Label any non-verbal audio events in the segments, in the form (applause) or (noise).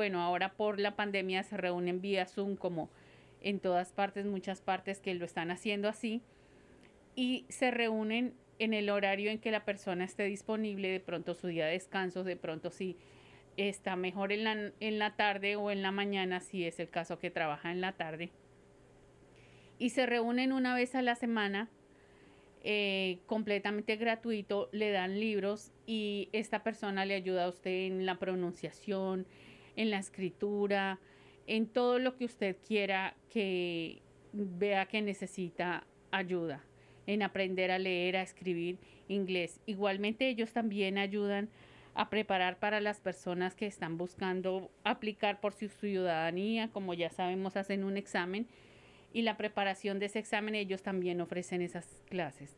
bueno, ahora por la pandemia se reúnen vía Zoom como en todas partes, muchas partes que lo están haciendo así, y se reúnen en el horario en que la persona esté disponible, de pronto su día de descanso, de pronto si está mejor en la, en la tarde o en la mañana, si es el caso que trabaja en la tarde. Y se reúnen una vez a la semana, eh, completamente gratuito, le dan libros y esta persona le ayuda a usted en la pronunciación, en la escritura, en todo lo que usted quiera que vea que necesita ayuda en aprender a leer, a escribir inglés. Igualmente ellos también ayudan a preparar para las personas que están buscando aplicar por su ciudadanía, como ya sabemos, hacen un examen y la preparación de ese examen ellos también ofrecen esas clases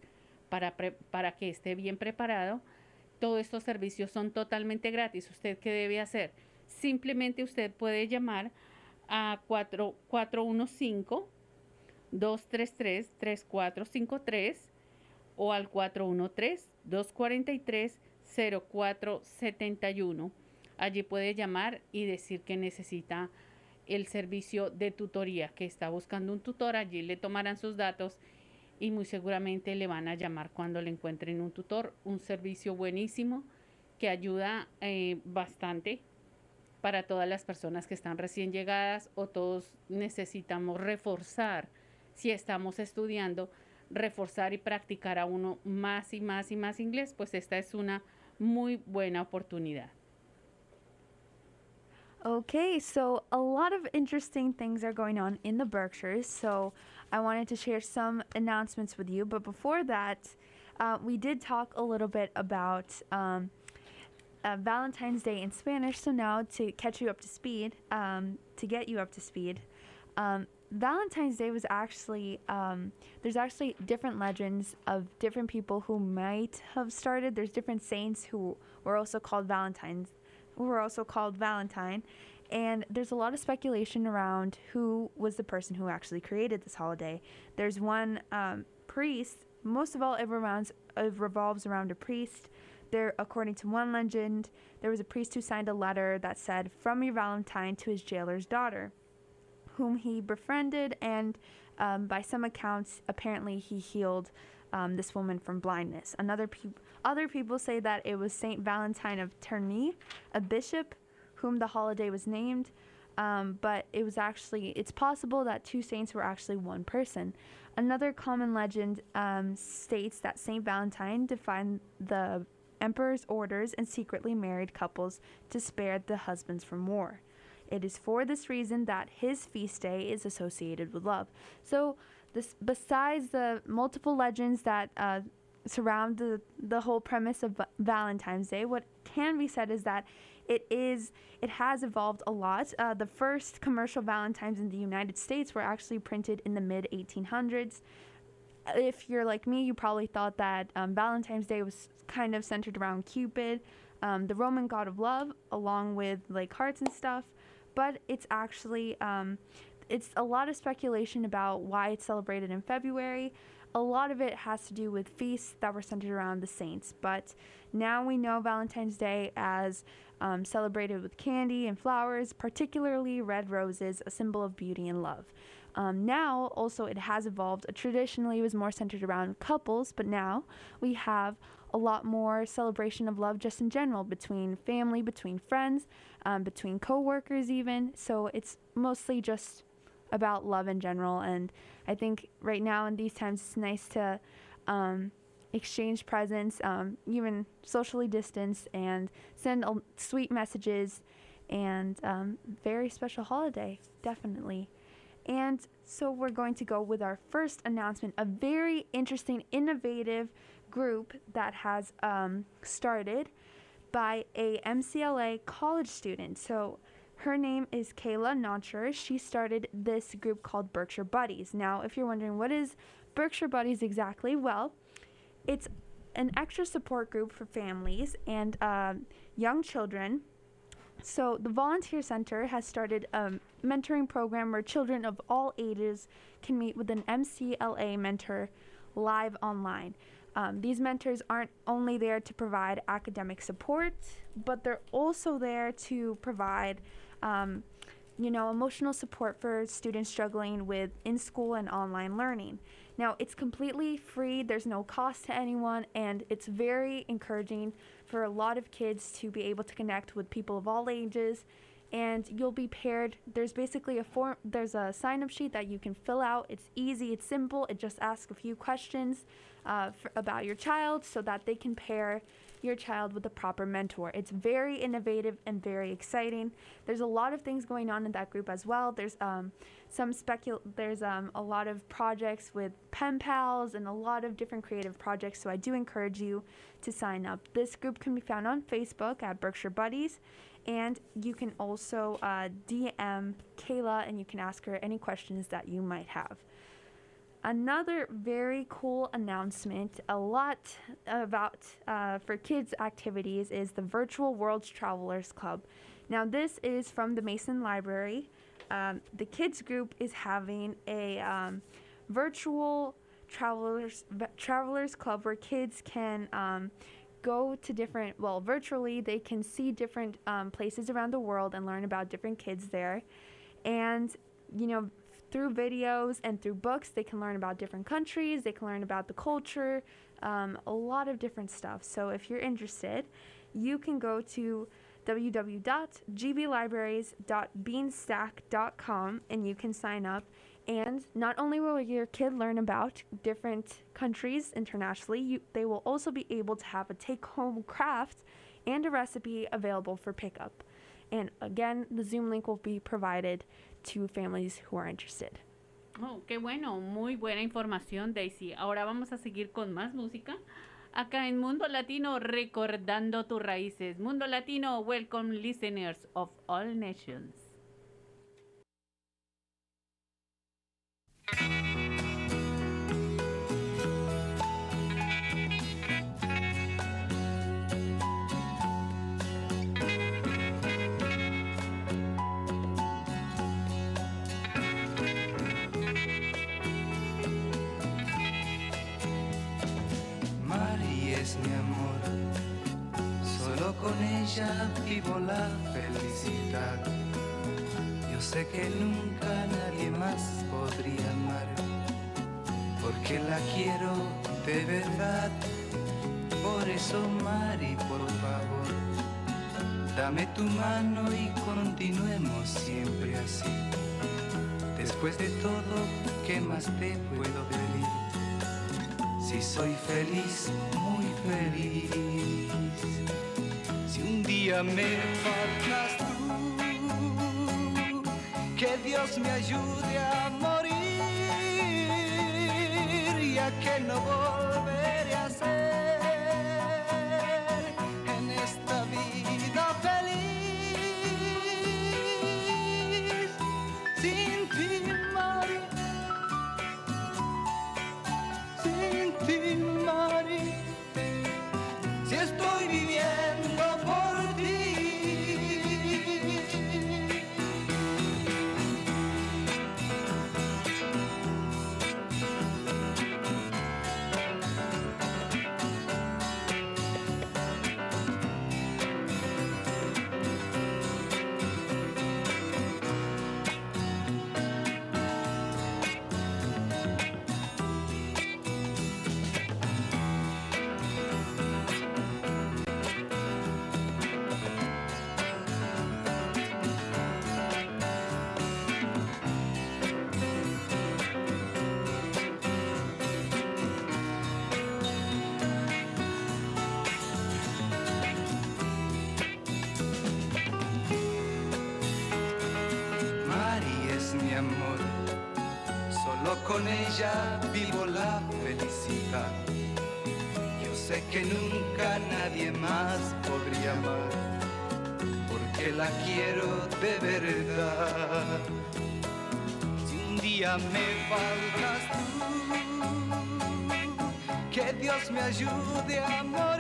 para, para que esté bien preparado. Todos estos servicios son totalmente gratis. ¿Usted qué debe hacer? Simplemente usted puede llamar a 415 233-3453 o al 413-243-0471. Allí puede llamar y decir que necesita el servicio de tutoría, que está buscando un tutor. Allí le tomarán sus datos y muy seguramente le van a llamar cuando le encuentren un tutor. Un servicio buenísimo que ayuda eh, bastante para todas las personas que están recién llegadas o todos necesitamos reforzar si estamos estudiando, reforzar y practicar a uno más y más y más inglés, pues esta es una muy buena oportunidad. Okay, so a lot of interesting things are going on in the Berkshires. So I wanted to share some announcements with you. But before that, uh, we did talk a little bit about um, uh, Valentine's Day in Spanish. So now to catch you up to speed, um, to get you up to speed, um, Valentine's Day was actually um, there's actually different legends of different people who might have started. There's different saints who were also called Valentines, who were also called Valentine, and there's a lot of speculation around who was the person who actually created this holiday. There's one um, priest. Most of all, it it revolves around a priest. There, according to one legend, there was a priest who signed a letter that said, "From your Valentine to his jailer's daughter." whom he befriended, and um, by some accounts, apparently he healed um, this woman from blindness. Another pe- other people say that it was Saint Valentine of Terni, a bishop, whom the holiday was named. Um, but it was actually it's possible that two saints were actually one person. Another common legend um, states that Saint Valentine defied the emperor's orders and secretly married couples to spare the husbands from war. It is for this reason that his feast day is associated with love. So, this besides the multiple legends that uh, surround the, the whole premise of Valentine's Day, what can be said is that it is it has evolved a lot. Uh, the first commercial Valentines in the United States were actually printed in the mid 1800s. If you're like me, you probably thought that um, Valentine's Day was kind of centered around Cupid, um, the Roman god of love, along with like hearts and stuff but it's actually um, it's a lot of speculation about why it's celebrated in February. A lot of it has to do with feasts that were centered around the saints, but now we know Valentine's Day as um, celebrated with candy and flowers, particularly red roses, a symbol of beauty and love. Um, now, also, it has evolved. Traditionally, it was more centered around couples, but now we have a lot more celebration of love just in general between family, between friends, um, between coworkers, even. So it's mostly just about love in general. And I think right now in these times, it's nice to um, exchange presents, um, even socially distance, and send sweet messages. And um, very special holiday, definitely. And so we're going to go with our first announcement, a very interesting, innovative group that has um, started by a MCLA college student. So her name is Kayla Notcher. She started this group called Berkshire Buddies. Now, if you're wondering what is Berkshire Buddies exactly, well, it's an extra support group for families and uh, young children. So, the Volunteer Center has started a mentoring program where children of all ages can meet with an MCLA mentor live online. Um, these mentors aren't only there to provide academic support, but they're also there to provide um, you know, emotional support for students struggling with in school and online learning. Now, it's completely free, there's no cost to anyone, and it's very encouraging for a lot of kids to be able to connect with people of all ages. And you'll be paired. There's basically a form, there's a sign up sheet that you can fill out. It's easy, it's simple. It just asks a few questions uh, for, about your child so that they can pair your child with a proper mentor. It's very innovative and very exciting. There's a lot of things going on in that group as well. There's um, some specul there's um, a lot of projects with pen pals and a lot of different creative projects. So I do encourage you to sign up. This group can be found on Facebook at Berkshire Buddies. And you can also uh, DM Kayla and you can ask her any questions that you might have. Another very cool announcement, a lot about uh, for kids activities, is the Virtual world Travelers Club. Now, this is from the Mason Library. Um, the kids group is having a um, virtual travelers travelers club where kids can um, go to different well virtually they can see different um, places around the world and learn about different kids there and you know through videos and through books, they can learn about different countries, they can learn about the culture, um, a lot of different stuff. So if you're interested, you can go to www.gblibraries.beanstack.com and you can sign up. And not only will your kid learn about different countries internationally, you, they will also be able to have a take home craft and a recipe available for pickup. And again, the Zoom link will be provided to families who are interested. Oh, qué bueno, muy buena información, Daisy. Ahora vamos a seguir con más música. Acá en Mundo Latino, recordando tus raíces. Mundo Latino, welcome listeners of all nations. Vivo la felicidad. Yo sé que nunca nadie más podría amar, porque la quiero de verdad. Por eso, Mari, por favor, dame tu mano y continuemos siempre así. Después de todo, ¿qué más te puedo pedir? Si soy feliz, muy feliz día me faltas tú, que Dios me ayude a morir, ya que no volveré ella vivo la felicidad. Yo sé que nunca nadie más podría amar, porque la quiero de verdad. Si un día me faltas tú, que Dios me ayude a morir,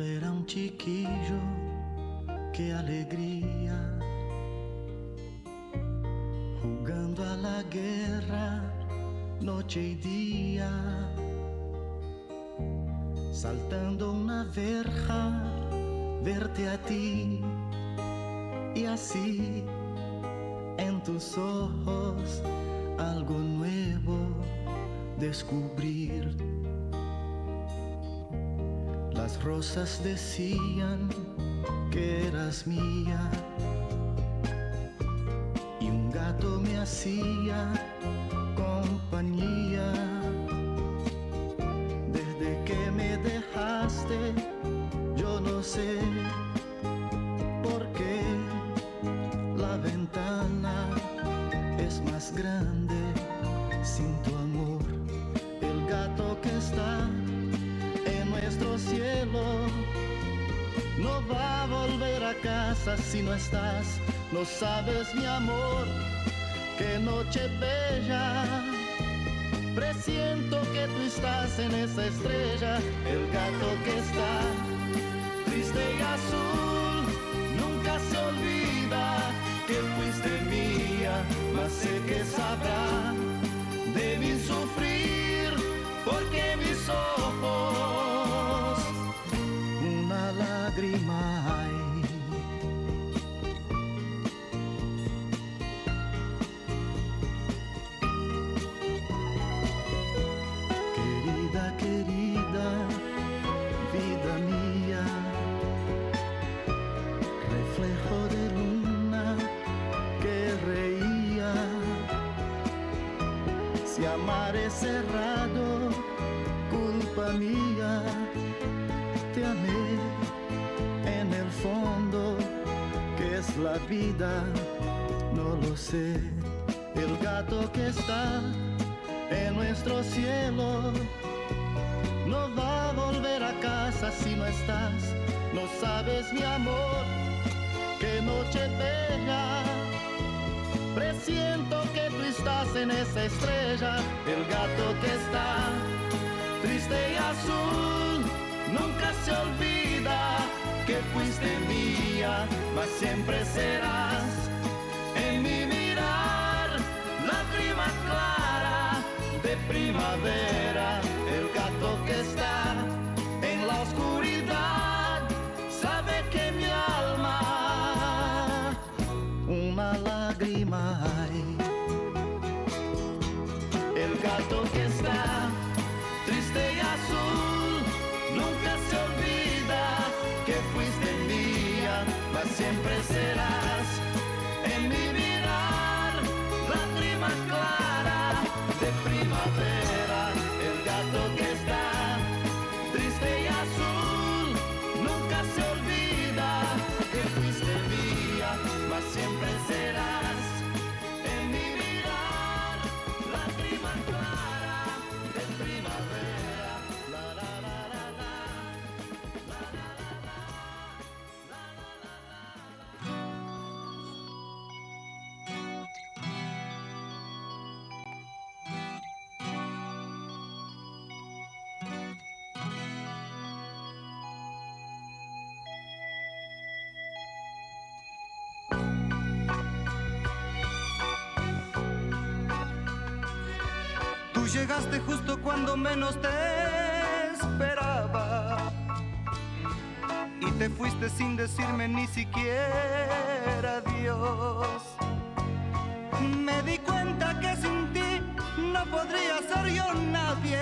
Era un chiquillo, qué alegría. Jugando a la guerra, noche y día. Saltando una verja, verte a ti. Y así, en tus ojos, algo nuevo descubrir. Las rosas decían que eras mía. Y un gato me hacía no sabes mi amor, qué noche bella. Presiento que tú estás en esa estrella, el gato que está triste y azul, nunca se olvida que fuiste mía, mas sé que sabrá no lo sé. El gato que está en nuestro cielo no va a volver a casa si no estás, no sabes mi amor, qué noche bella. Presiento que tú estás en esa estrella, el gato que está triste y azul. Nunca se olvida que fuiste mía, mas siempre serás. En mi mirar, lágrima clara de primavera, el gato que está siempre serás justo cuando menos te esperaba y te fuiste sin decirme ni siquiera adiós. Me di cuenta que sin ti no podría ser yo nadie.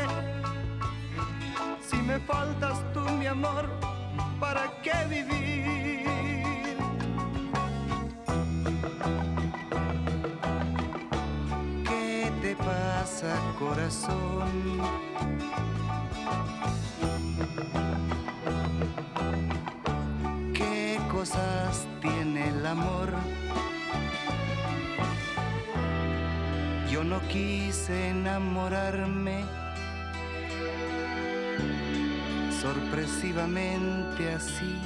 Si me faltas tú, mi amor, ¿para ¿Qué cosas tiene el amor? Yo no quise enamorarme sorpresivamente así.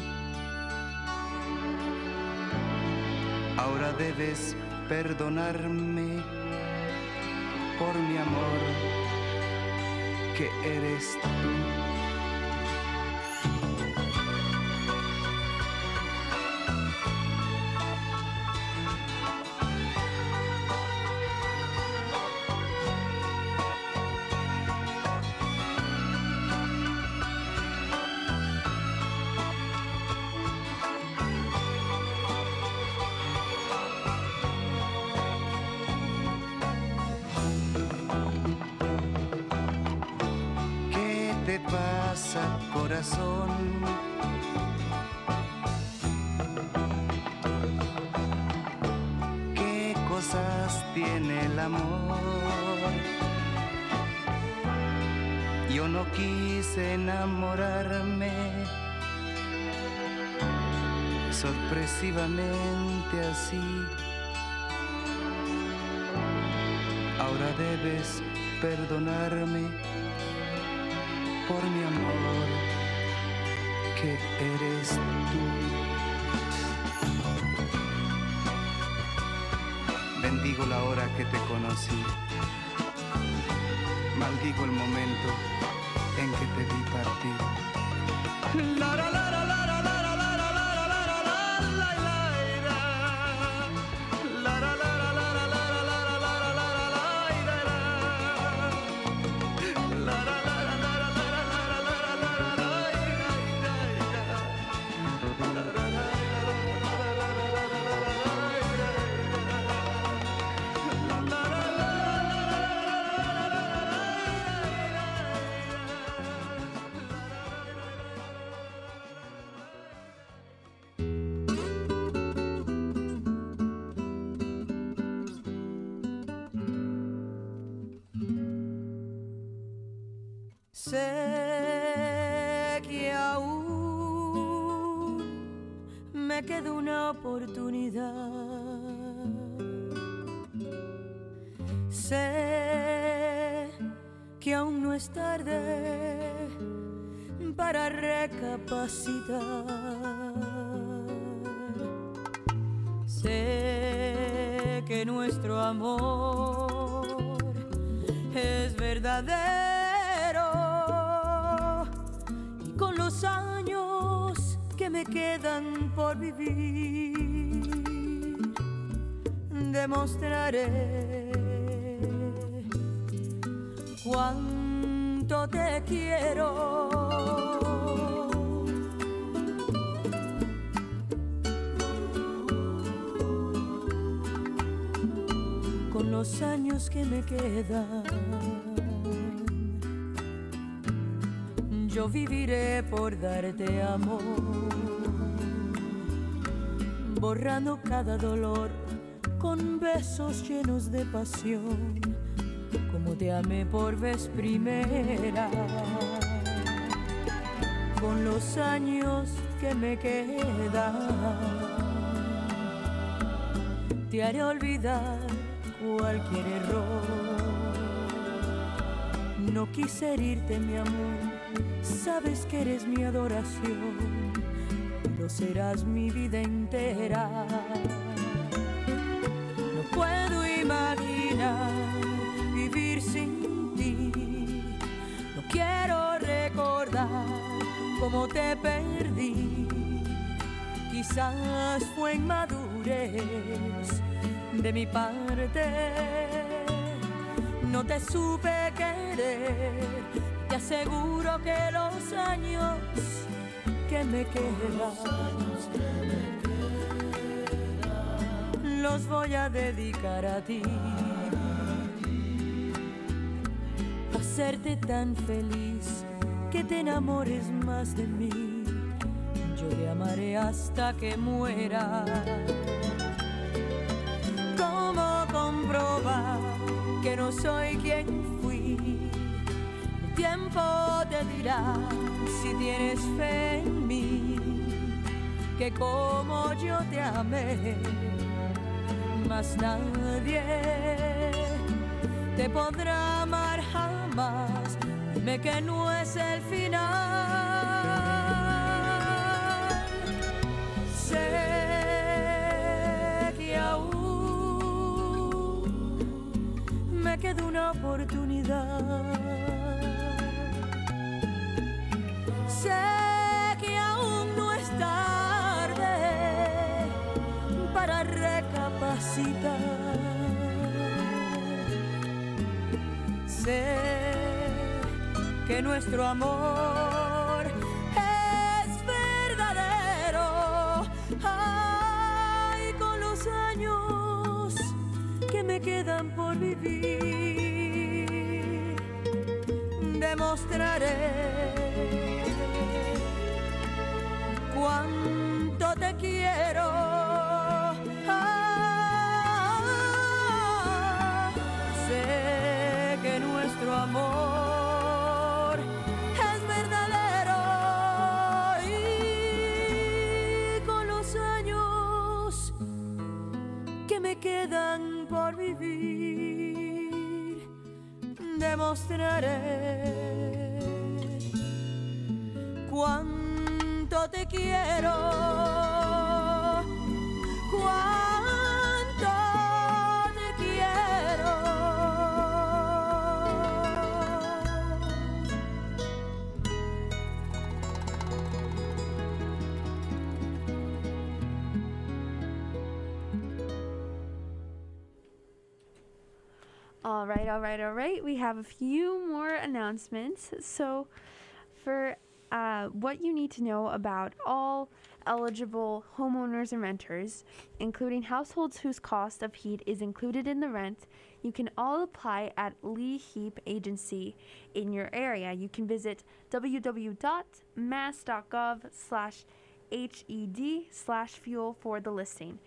Ahora debes perdonarme por mi amor, que eres tú. Me quedan. Yo viviré por darte amor, borrando cada dolor con besos llenos de pasión, como te amé por vez primera. Con los años que me quedan, te haré olvidar cualquier error. No quise herirte, mi amor, sabes que eres mi adoración, pero serás mi vida entera. No puedo imaginar vivir sin ti, no quiero recordar cómo te perdí, quizás fue inmadurez de mi parte. No te supe querer, te aseguro que los años que me quedan los voy a dedicar a ti. Hacerte tan feliz que te enamores más de mí. Yo te amaré hasta que muera que no soy quien fui. El tiempo te dirá si tienes fe en mí. que como yo te amé, más nadie te podrá amar jamás. Dime que no es el final. Sé queda una oportunidad. Sé que aún no es tarde para recapacitar. Sé que nuestro amor quedan por vivir, demostraré cuánto te quiero. Ah, sé que nuestro amor demostraré All right, all right, all right. We have a few more announcements. So, for uh, what you need to know about all eligible homeowners and renters, including households whose cost of heat is included in the rent, you can all apply at Lee Heap Agency in your area. You can visit www.mass.gov slash HED slash fuel for the listing.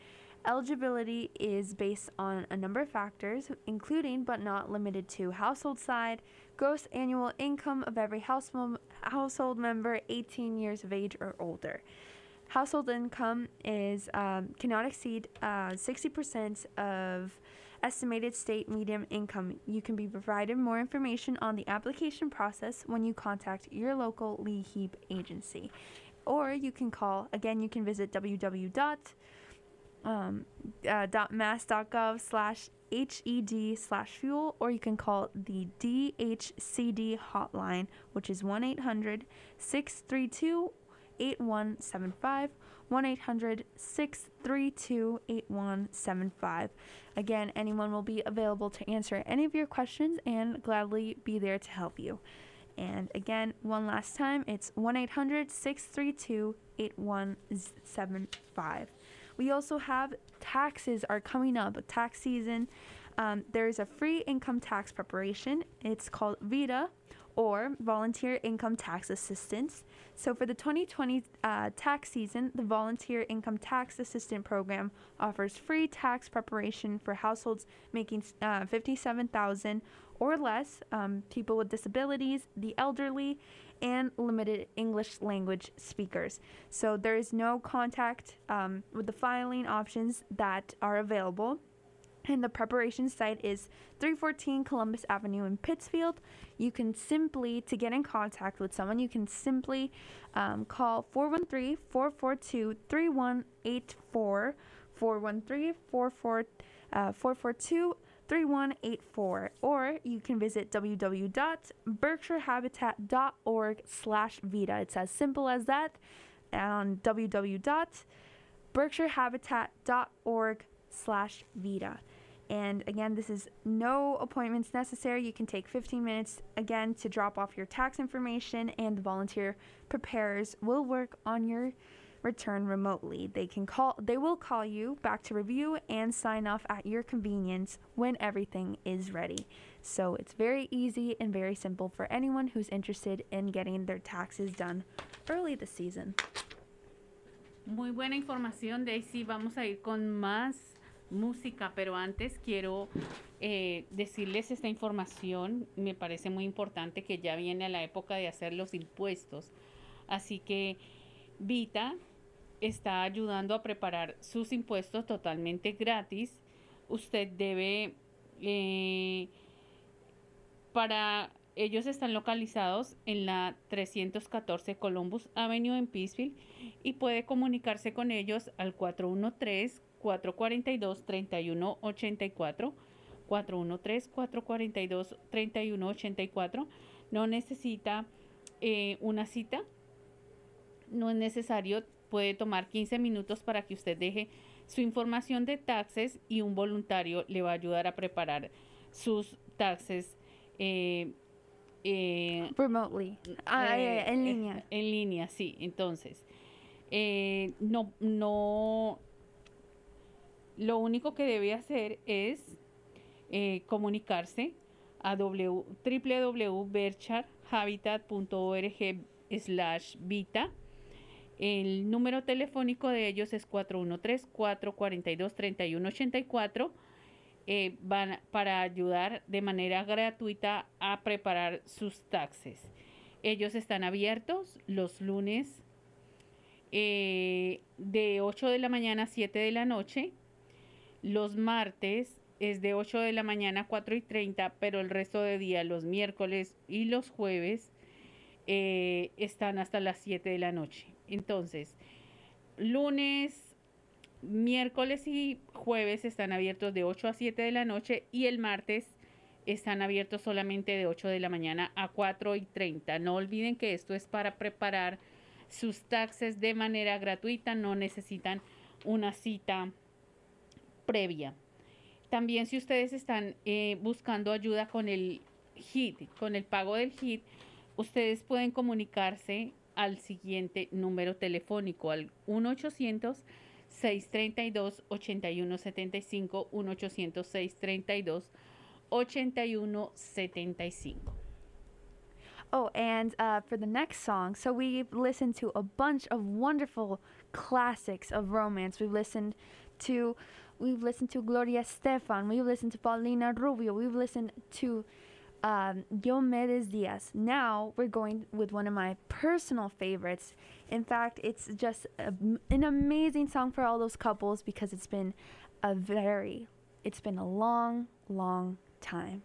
Eligibility is based on a number of factors, including but not limited to household side, gross annual income of every house household member 18 years of age or older. Household income is um, cannot exceed uh, 60% of estimated state median income. You can be provided more information on the application process when you contact your local Lee Heap agency. Or you can call, again, you can visit www um, uh, mass.gov slash HED slash fuel, or you can call the DHCD hotline, which is 1 800 632 8175. 1 800 632 8175. Again, anyone will be available to answer any of your questions and gladly be there to help you. And again, one last time, it's 1 800 632 8175. We also have taxes are coming up, tax season. Um, there's a free income tax preparation. It's called VITA or Volunteer Income Tax Assistance. So for the 2020 uh, tax season, the Volunteer Income Tax Assistant Program offers free tax preparation for households making uh, 57,000 or less, um, people with disabilities, the elderly, and limited English language speakers. So there is no contact um, with the filing options that are available. And the preparation site is 314 Columbus Avenue in Pittsfield. You can simply, to get in contact with someone, you can simply um, call 413 442 3184. 413 442 3184 or you can visit www.berkshirehabitat.org slash vita it's as simple as that. On www.berkshirehabitat.org slash vita and again this is no appointments necessary. You can take 15 minutes again to drop off your tax information and the volunteer preparers will work on your return remotely. They can call they will call you back to review and sign off at your convenience when everything is ready. So it's very easy and very simple for anyone who's interested in getting their taxes done early this season. Muy buena información, Daisy. Vamos a ir con más música, pero antes quiero eh, decirles esta información. Me parece muy importante que ya viene la época de hacer los impuestos. Así que Vita está ayudando a preparar sus impuestos totalmente gratis. Usted debe, eh, para ellos están localizados en la 314 Columbus Avenue en Peaceville y puede comunicarse con ellos al 413-442-3184. 413-442-3184. No necesita eh, una cita, no es necesario, puede tomar 15 minutos para que usted deje su información de taxes y un voluntario le va a ayudar a preparar sus taxes. Eh, eh, Remotely. Ah, eh, en línea. En línea, sí. Entonces, no, no, lo único que debe hacer es comunicarse a www.bercharhabitat.org slash vita. El número telefónico de ellos es 413-442-3184 eh, van para ayudar de manera gratuita a preparar sus taxes. Ellos están abiertos los lunes eh, de 8 de la mañana a 7 de la noche. Los martes es de 8 de la mañana a 4 y 30, pero el resto de día, los miércoles y los jueves, eh, están hasta las 7 de la noche. Entonces, lunes, miércoles y jueves están abiertos de 8 a 7 de la noche y el martes están abiertos solamente de 8 de la mañana a 4 y 30. No olviden que esto es para preparar sus taxes de manera gratuita, no necesitan una cita previa. También si ustedes están eh, buscando ayuda con el HIT, con el pago del HIT, ustedes pueden comunicarse al siguiente número telefónico, al 1 800 632 8175 1 800 632 8175 Oh, and uh, for the next song, so we've listened to a bunch of wonderful classics of romance. We've listened to, we've listened to Gloria Stefan. We've listened to Paulina Rubio. We've listened to um, Diomedes Diaz. Now we're going with one of my personal favorites. In fact, it's just a, an amazing song for all those couples because it's been a very, it's been a long, long time.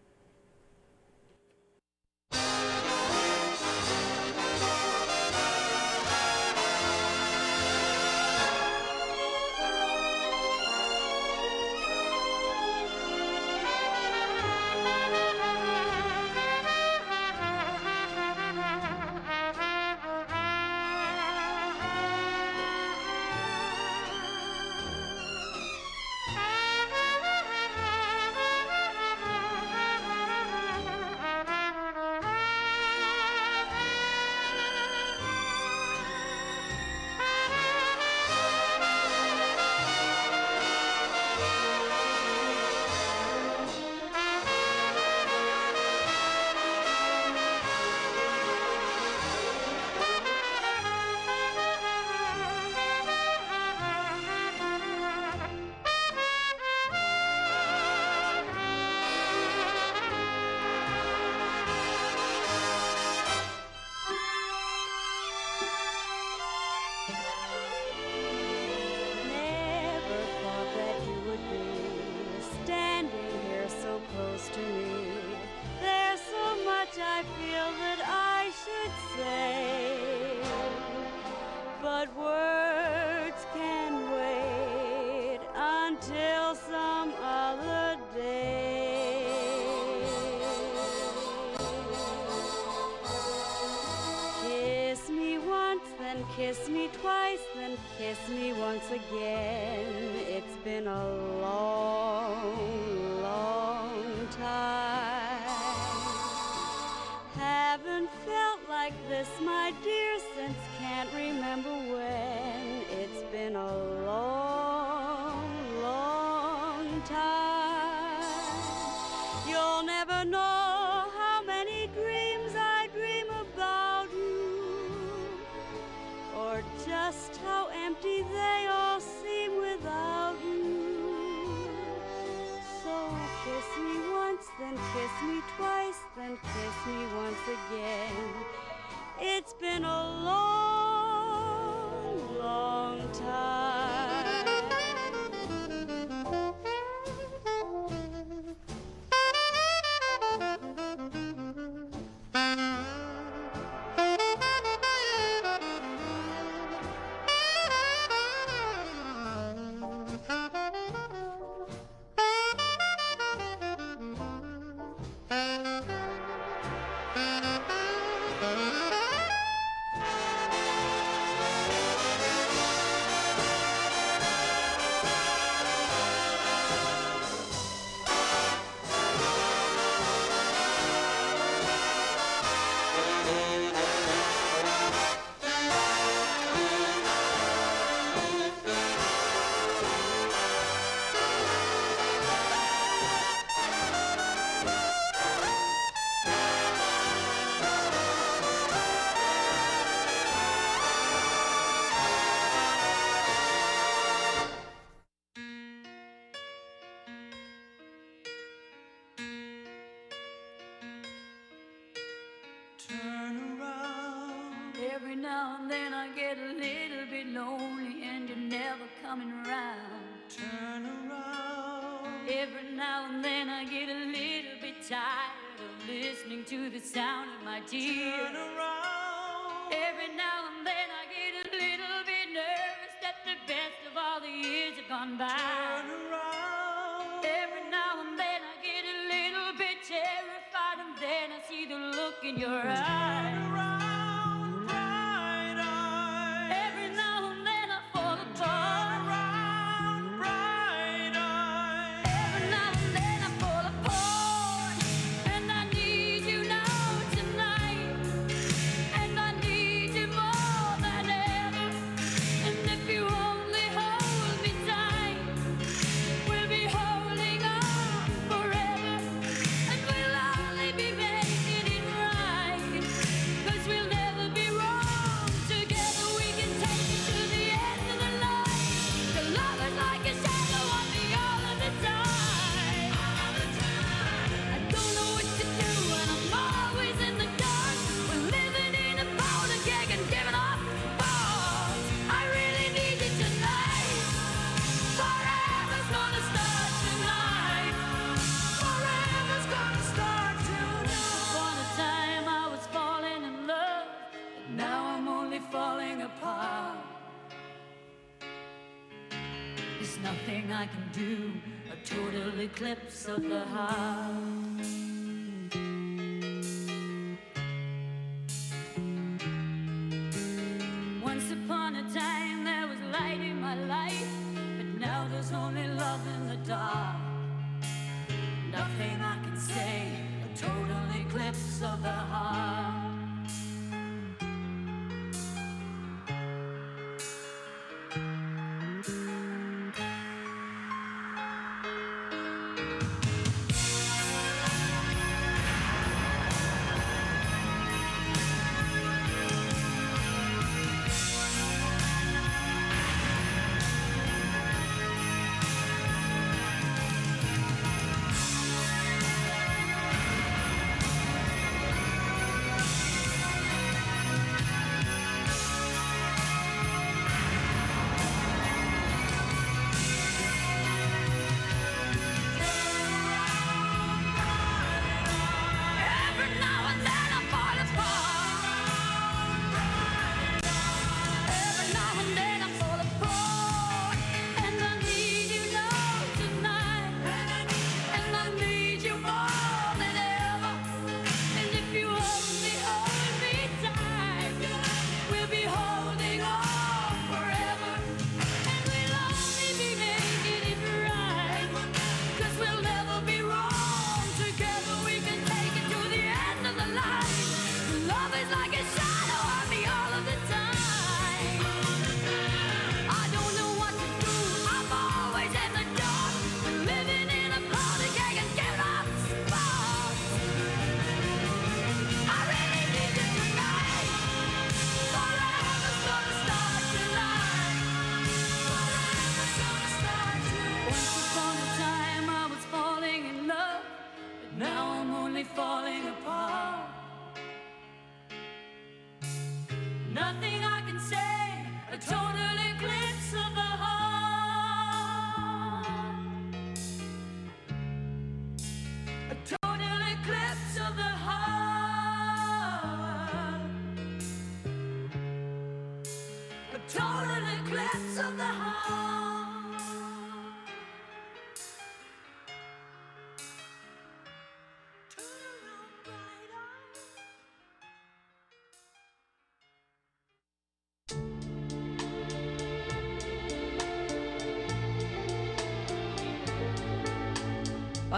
Kiss me twice, then kiss me once again. It's been a long, long time. Haven't felt like this, my dear, since lips of the heart.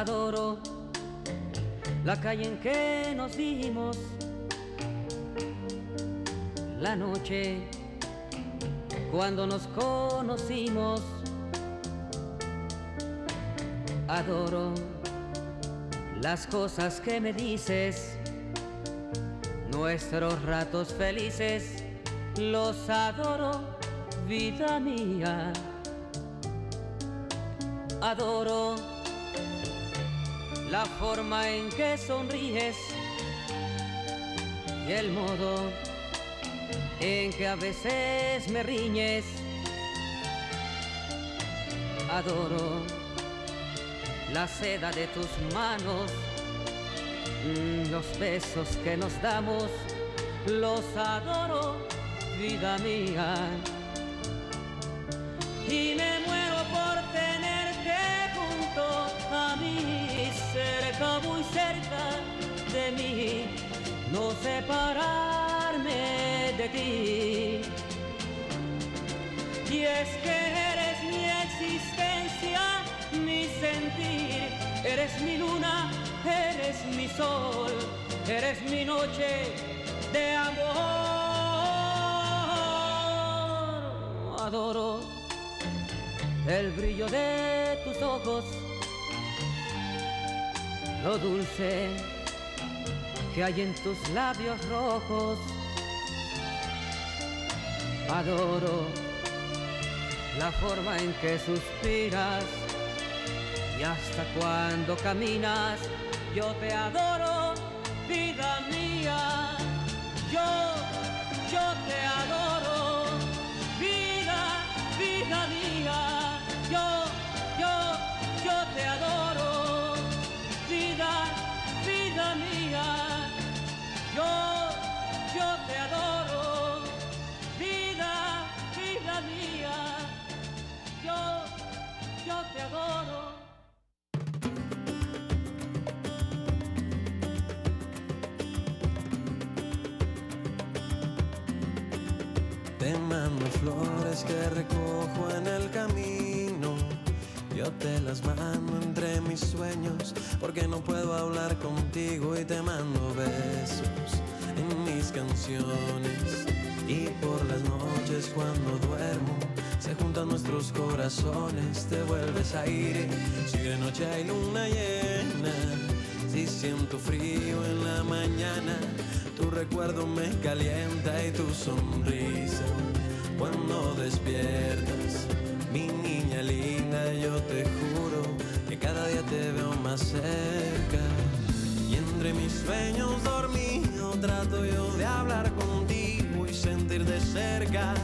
adoro la calle en que nos vimos, la noche cuando nos conocimos. Adoro las cosas que me dices, nuestros ratos felices, los adoro, vida mía. Adoro la forma en que sonríes y el modo en que a veces me riñes. Adoro la seda de tus manos, los besos que nos damos, los adoro, vida mía. Y me muero separarme de ti. Y es que eres mi existencia, mi sentir, eres mi luna, eres mi sol, eres mi noche de amor. Adoro el brillo de tus ojos, lo dulce que hay en tus labios rojos. Adoro la forma en que suspiras y hasta cuando caminas yo te adoro, vida mía. Flores que recojo en el camino. Yo te las mando entre mis sueños porque no puedo hablar contigo y te mando besos en mis canciones. Y por las noches cuando duermo se juntan nuestros corazones, te vuelves aire. Si de noche hay luna llena, si siento frío en la mañana, tu recuerdo me calienta y tu sonrisa. Cuando despiertas, mi niña linda, yo te juro que cada día te veo más cerca. Y entre mis sueños dormido trato yo de hablar contigo y sentir de cerca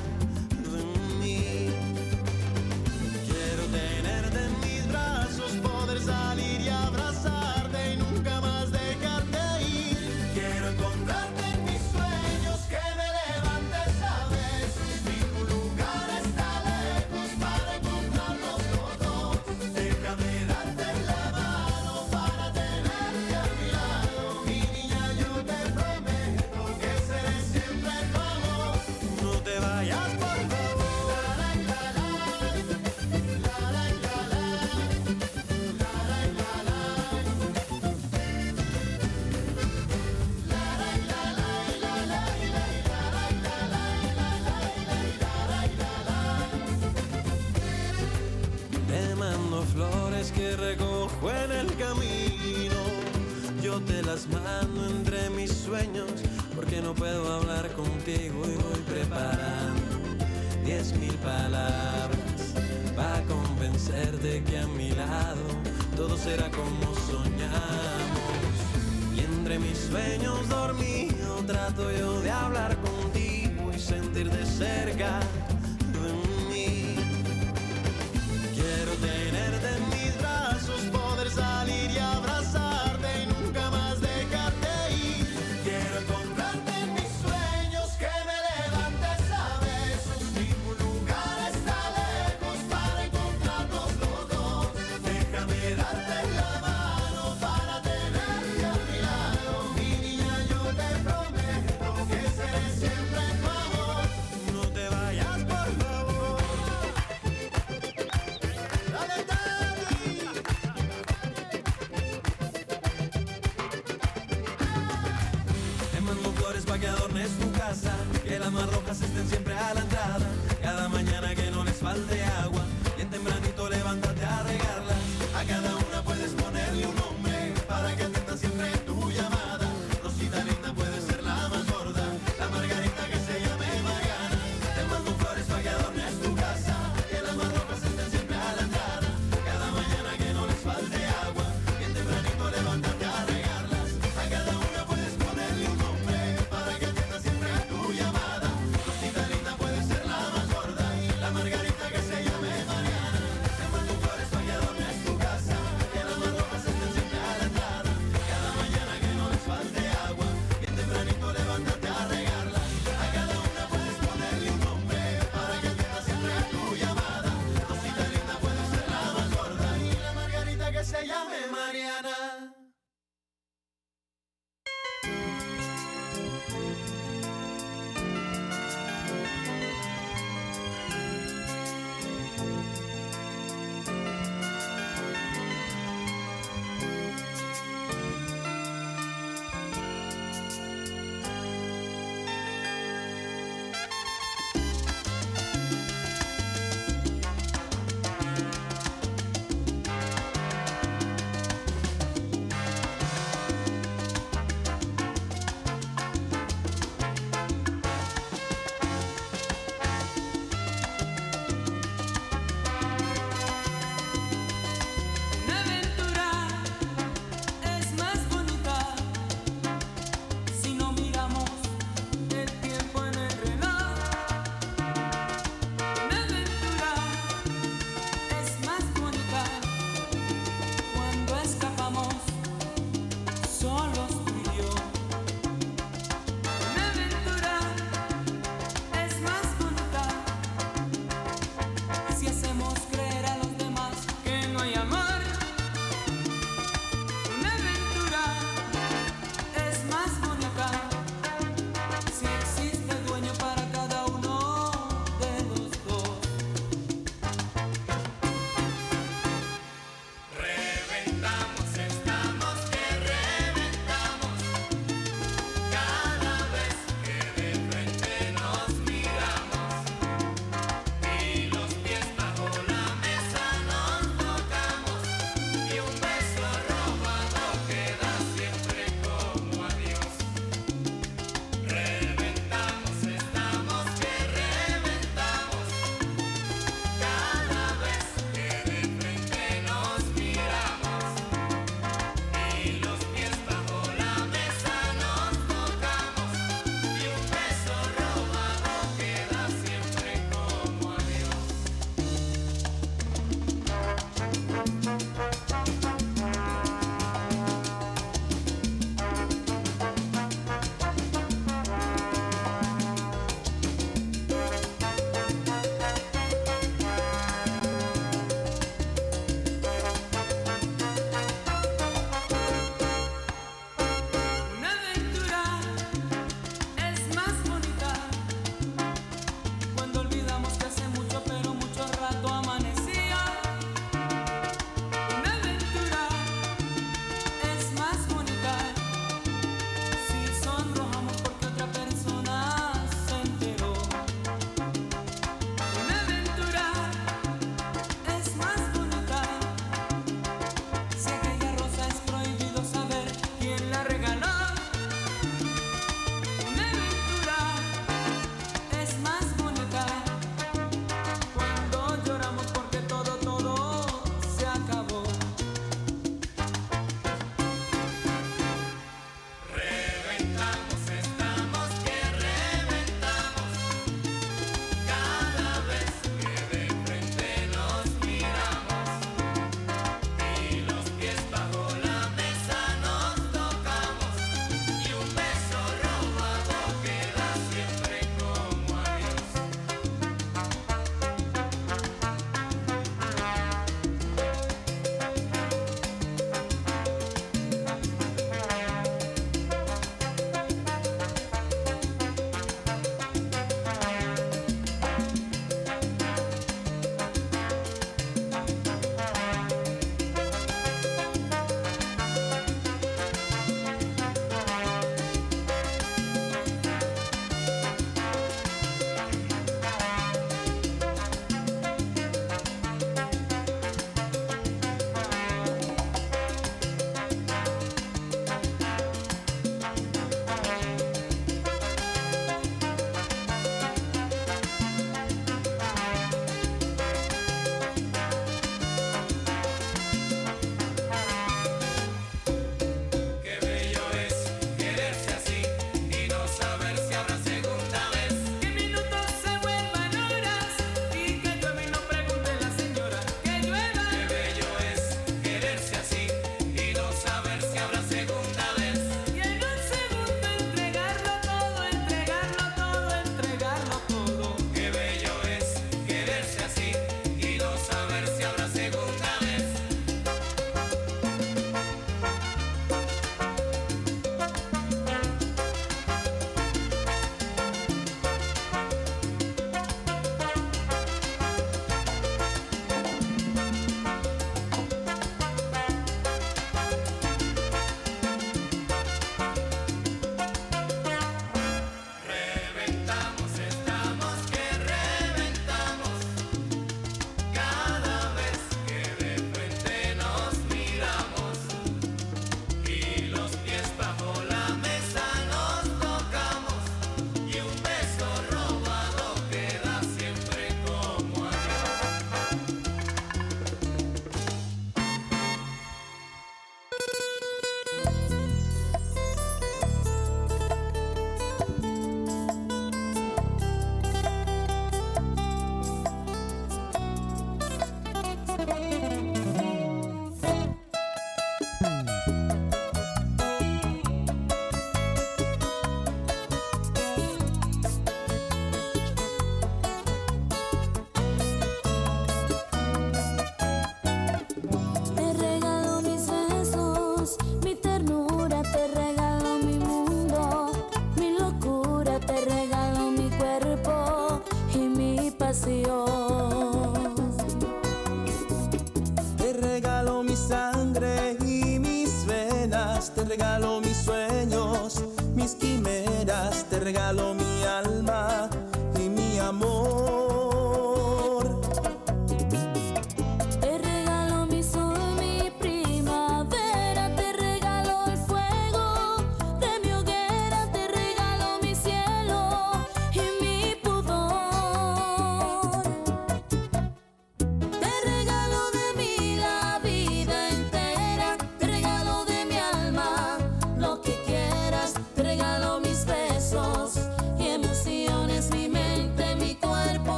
quimeras, te regalo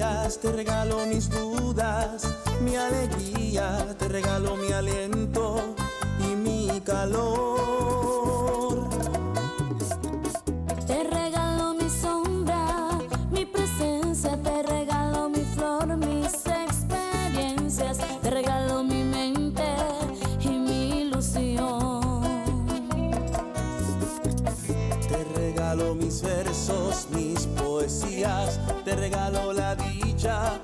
días, te regalo mis dudas, mi alegría, te regalo mi aliento y mi calor. Te regalo mi sombra, mi presencia, te regalo mi flor, mis experiencias, te regalo mi mente y mi ilusión. Te regalo mis versos, mis poesías, te regalo la dicha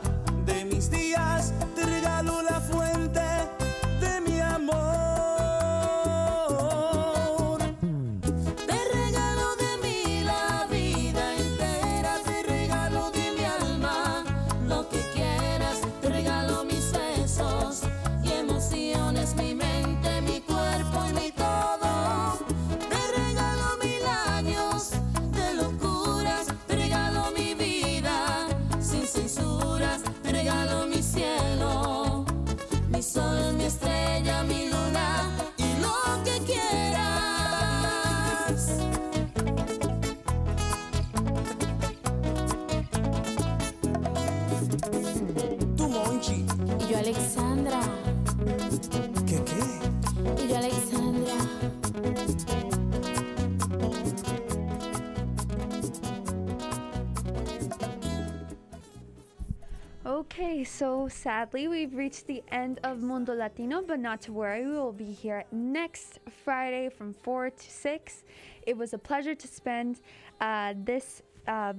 Okay, so sadly, we've reached the end of Mundo Latino, but not to worry, we will be here next Friday from 4 to 6. It was a pleasure to spend uh, this. Uh,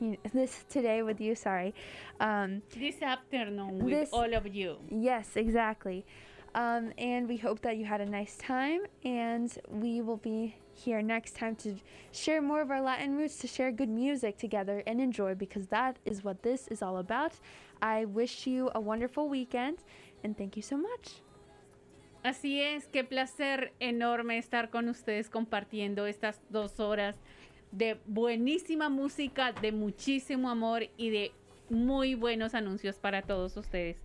(laughs) this today with you, sorry. Um, This afternoon with This- all of you. Yes, exactly. Um, and we hope that you had a nice time. And we will be here next time to share more of our Latin roots, to share good music together and enjoy because that is what this is all about. I wish you a wonderful weekend and thank you so much. Así es, qué placer enorme estar con ustedes compartiendo estas dos horas de buenísima música, de muchísimo amor y de muy buenos anuncios para todos ustedes.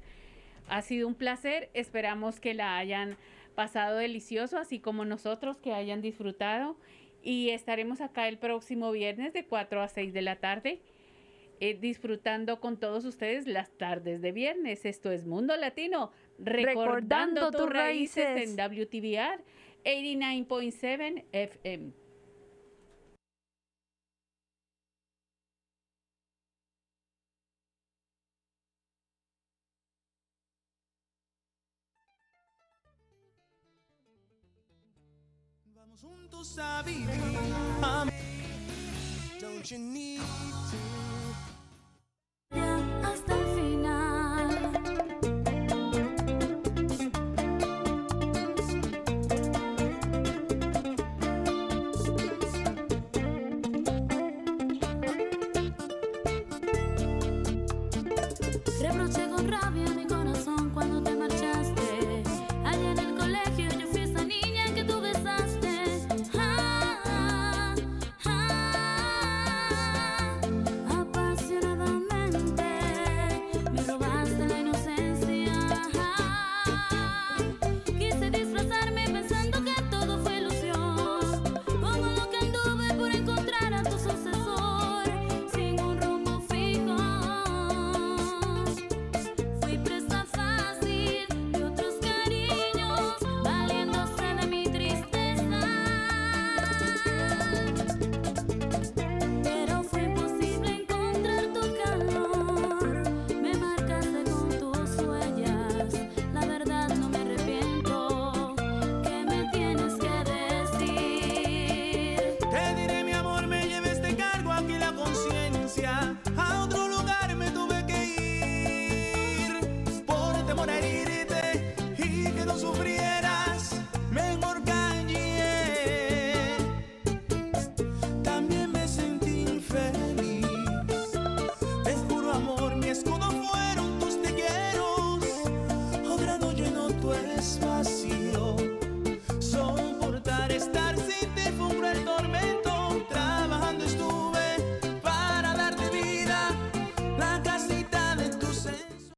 Ha sido un placer, esperamos que la hayan pasado delicioso, así como nosotros, que hayan disfrutado. Y estaremos acá el próximo viernes de 4 a 6 de la tarde, eh, disfrutando con todos ustedes las tardes de viernes. Esto es Mundo Latino, recordando, Recordando tus tus raíces raíces. en WTVR 89.7 FM. Vamos juntos a vivir. a mí. Don't you need to